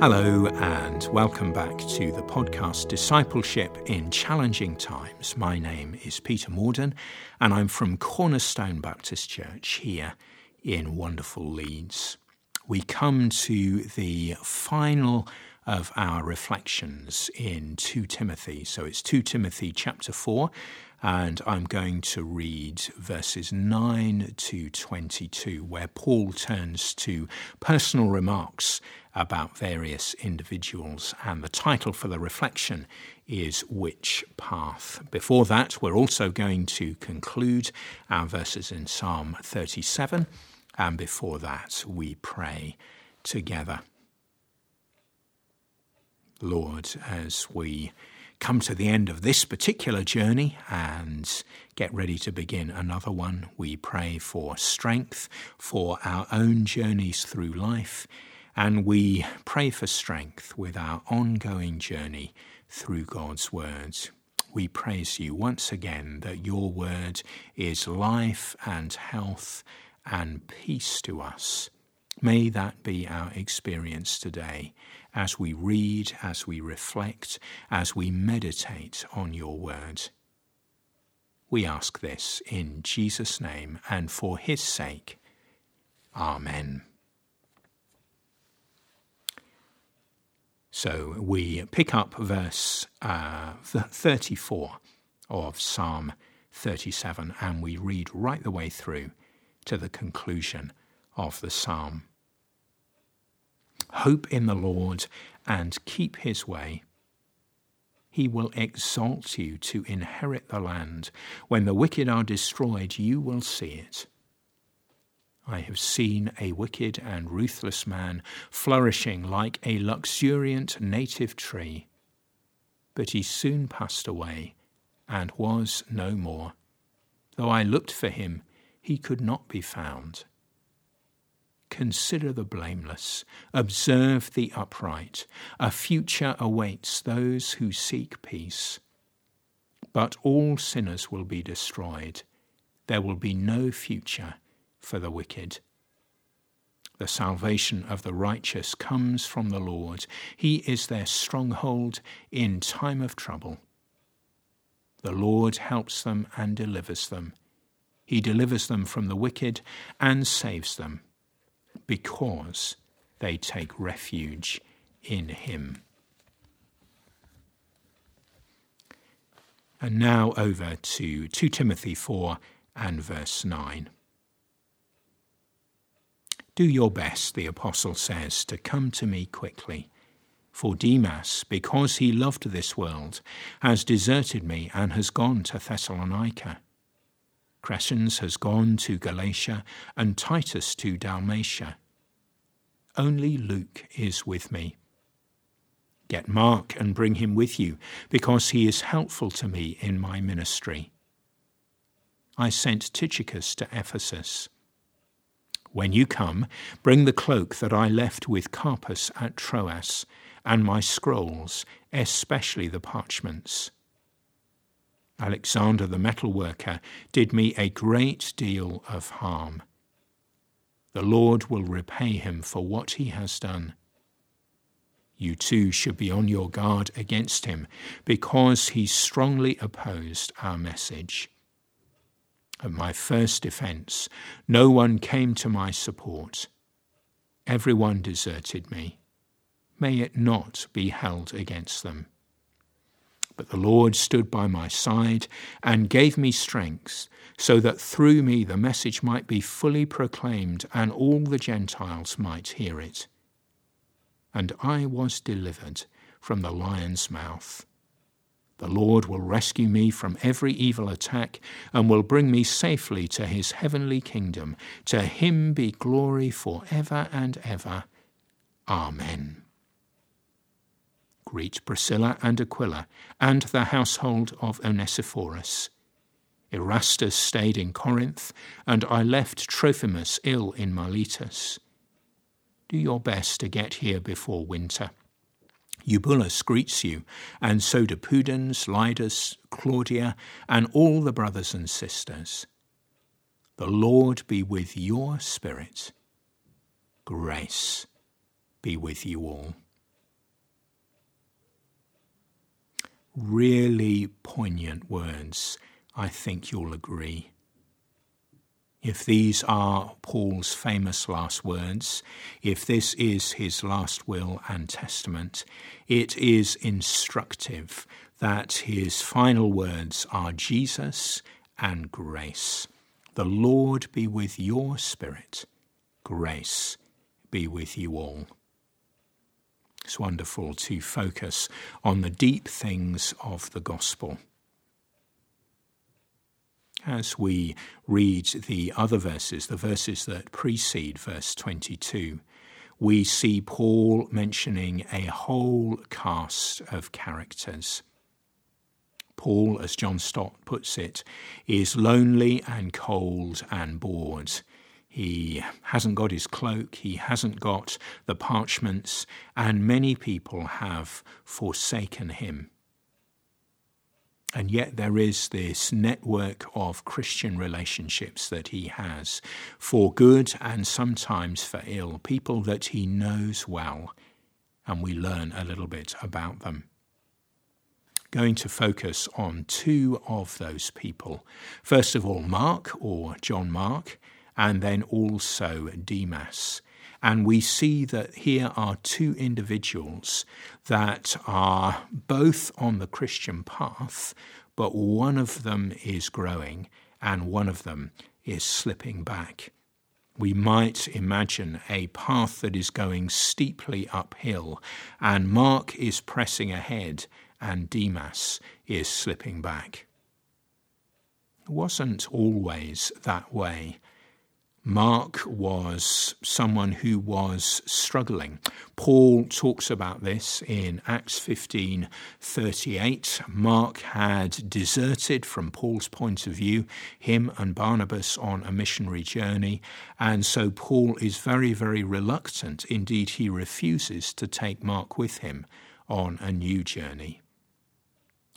Hello, and welcome back to the podcast Discipleship in Challenging Times. My name is Peter Morden, and I'm from Cornerstone Baptist Church here in wonderful Leeds. We come to the final of our reflections in 2 Timothy. So it's 2 Timothy chapter 4, and I'm going to read verses 9 to 22, where Paul turns to personal remarks about various individuals. And the title for the reflection is Which Path? Before that, we're also going to conclude our verses in Psalm 37. And before that, we pray together. Lord, as we come to the end of this particular journey and get ready to begin another one, we pray for strength for our own journeys through life, and we pray for strength with our ongoing journey through God's words. We praise you once again that your word is life and health and peace to us. May that be our experience today as we read, as we reflect, as we meditate on your word. We ask this in Jesus' name and for his sake. Amen. So we pick up verse uh, 34 of Psalm 37 and we read right the way through to the conclusion of the psalm. Hope in the Lord and keep his way. He will exalt you to inherit the land. When the wicked are destroyed, you will see it. I have seen a wicked and ruthless man flourishing like a luxuriant native tree. But he soon passed away and was no more. Though I looked for him, he could not be found. Consider the blameless, observe the upright. A future awaits those who seek peace. But all sinners will be destroyed. There will be no future for the wicked. The salvation of the righteous comes from the Lord. He is their stronghold in time of trouble. The Lord helps them and delivers them. He delivers them from the wicked and saves them because they take refuge in him. And now over to 2 Timothy 4 and verse 9. Do your best, the apostle says, to come to me quickly. For Demas, because he loved this world, has deserted me and has gone to Thessalonica. Crescens has gone to Galatia, and Titus to Dalmatia. Only Luke is with me. Get Mark and bring him with you, because he is helpful to me in my ministry. I sent Tychicus to Ephesus. When you come, bring the cloak that I left with Carpus at Troas, and my scrolls, especially the parchments. Alexander the metalworker did me a great deal of harm. The Lord will repay him for what he has done. You too should be on your guard against him, because he strongly opposed our message. At my first defence, no one came to my support. Everyone deserted me. May it not be held against them. But the Lord stood by my side and gave me strength, so that through me the message might be fully proclaimed and all the Gentiles might hear it. And I was delivered from the lion's mouth. The Lord will rescue me from every evil attack and will bring me safely to his heavenly kingdom. To him be glory for ever and ever. Amen. Greet Priscilla and Aquila and the household of Onesiphorus. Erastus stayed in Corinth, and I left Trophimus ill in Miletus. Do your best to get here before winter. Eubulus greets you, and so do Pudens, Linus, Claudia, and all the brothers and sisters. The Lord be with your spirit. Grace be with you all. Really poignant words, I think you'll agree. If these are Paul's famous last words, if this is his last will and testament, it is instructive that his final words are Jesus and grace. The Lord be with your spirit. Grace be with you all. It's wonderful to focus on the deep things of the gospel. As we read the other verses, the verses that precede verse 22, we see Paul mentioning a whole cast of characters. Paul, as John Stott puts it, is lonely and cold and bored. He hasn't got his cloak, he hasn't got the parchments, and many people have forsaken him. And yet, there is this network of Christian relationships that he has, for good and sometimes for ill, people that he knows well, and we learn a little bit about them going to focus on two of those people. First of all, Mark or John Mark, and then also Demas. And we see that here are two individuals that are both on the Christian path, but one of them is growing and one of them is slipping back. We might imagine a path that is going steeply uphill, and Mark is pressing ahead and Demas is slipping back. It wasn't always that way. Mark was someone who was struggling. Paul talks about this in Acts 15:38. Mark had deserted from Paul's point of view, him and Barnabas on a missionary journey, and so Paul is very very reluctant. Indeed, he refuses to take Mark with him on a new journey.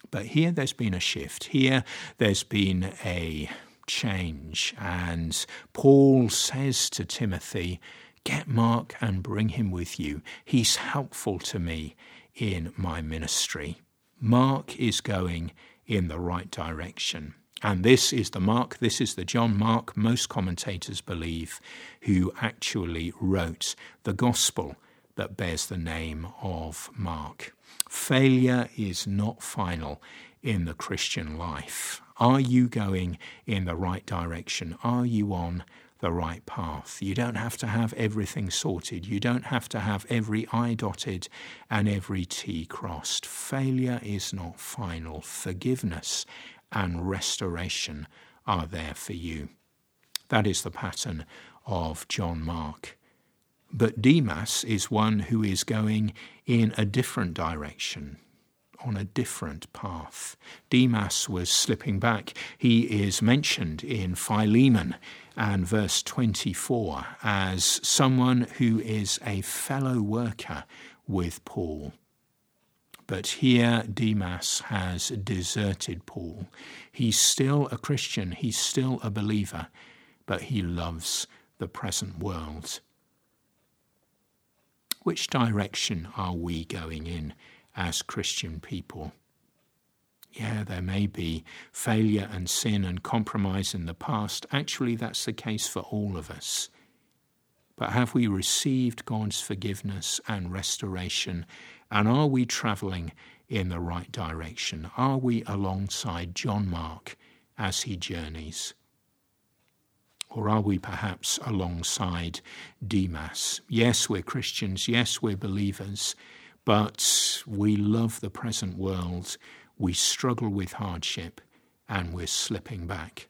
But here there's been a shift. Here there's been a change. And Paul says to Timothy, Get Mark and bring him with you. He's helpful to me in my ministry. Mark is going in the right direction. And this is the Mark, this is the John Mark, most commentators believe, who actually wrote the gospel that bears the name of Mark. Failure is not final in the Christian life. Are you going in the right direction? Are you on the right path? You don't have to have everything sorted. You don't have to have every I dotted and every T crossed. Failure is not final. Forgiveness and restoration are there for you. That is the pattern of John Mark. But Demas is one who is going in a different direction, on a different path. Demas was slipping back. He is mentioned in Philemon and verse 24 as someone who is a fellow worker with Paul. But here Demas has deserted Paul. He's still a Christian, he's still a believer, but he loves the present world. Which direction are we going in as Christian people? Yeah, there may be failure and sin and compromise in the past. Actually, that's the case for all of us. But have we received God's forgiveness and restoration? And are we travelling in the right direction? Are we alongside John Mark as he journeys? Or are we perhaps alongside Demas? Yes, we're Christians. Yes, we're believers. But we love the present world. We struggle with hardship and we're slipping back.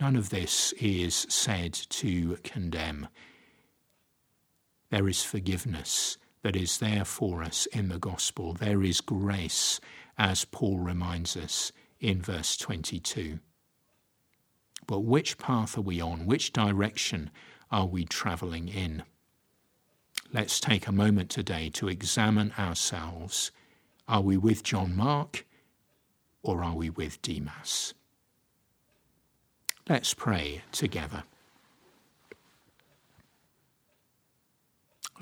None of this is said to condemn. There is forgiveness that is there for us in the gospel. There is grace, as Paul reminds us in verse 22. But which path are we on? Which direction are we travelling in? Let's take a moment today to examine ourselves. Are we with John Mark or are we with Demas? Let's pray together.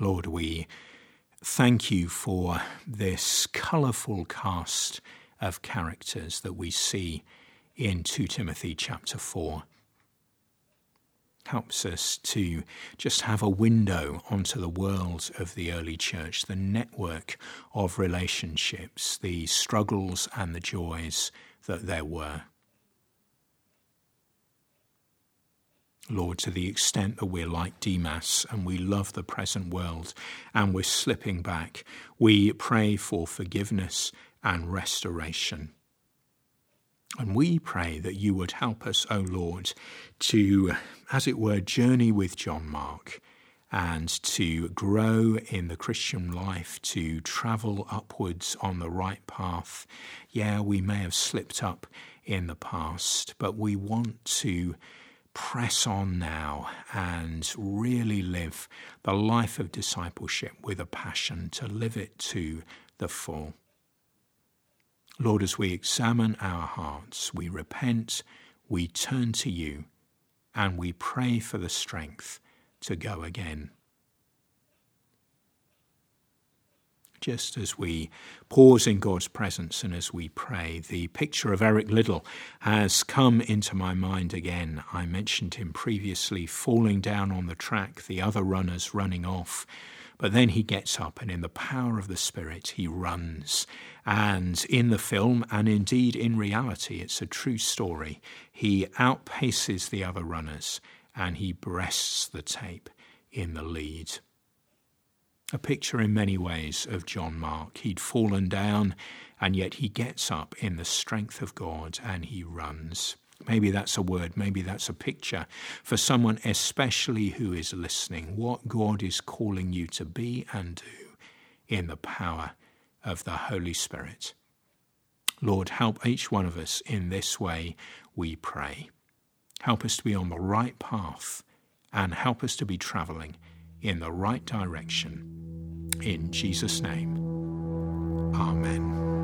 Lord, we thank you for this colourful cast of characters that we see in 2 Timothy chapter 4. Helps us to just have a window onto the world of the early church, the network of relationships, the struggles and the joys that there were. Lord, to the extent that we're like Demas and we love the present world and we're slipping back, we pray for forgiveness and restoration. And we pray that you would help us, O Lord, to, as it were, journey with John Mark and to grow in the Christian life, to travel upwards on the right path. Yeah, we may have slipped up in the past, but we want to press on now and really live the life of discipleship with a passion to live it to the full. Lord, as we examine our hearts, we repent, we turn to you, and we pray for the strength to go again. just as we pause in God's presence and as we pray, the picture of Eric Liddell has come into my mind again. I mentioned him previously falling down on the track, the other runners running off. But then he gets up and in the power of the Spirit he runs. And in the film, and indeed in reality, it's a true story, he outpaces the other runners and he breasts the tape in the lead a picture in many ways of John Mark. He'd fallen down, and yet he gets up in the strength of God and he runs. Maybe that's a word, maybe that's a picture for someone, especially who is listening, what God is calling you to be and do in the power of the Holy Spirit. Lord, help each one of us in this way, we pray. Help us to be on the right path and help us to be travelling in the right direction. In Jesus' name, Amen.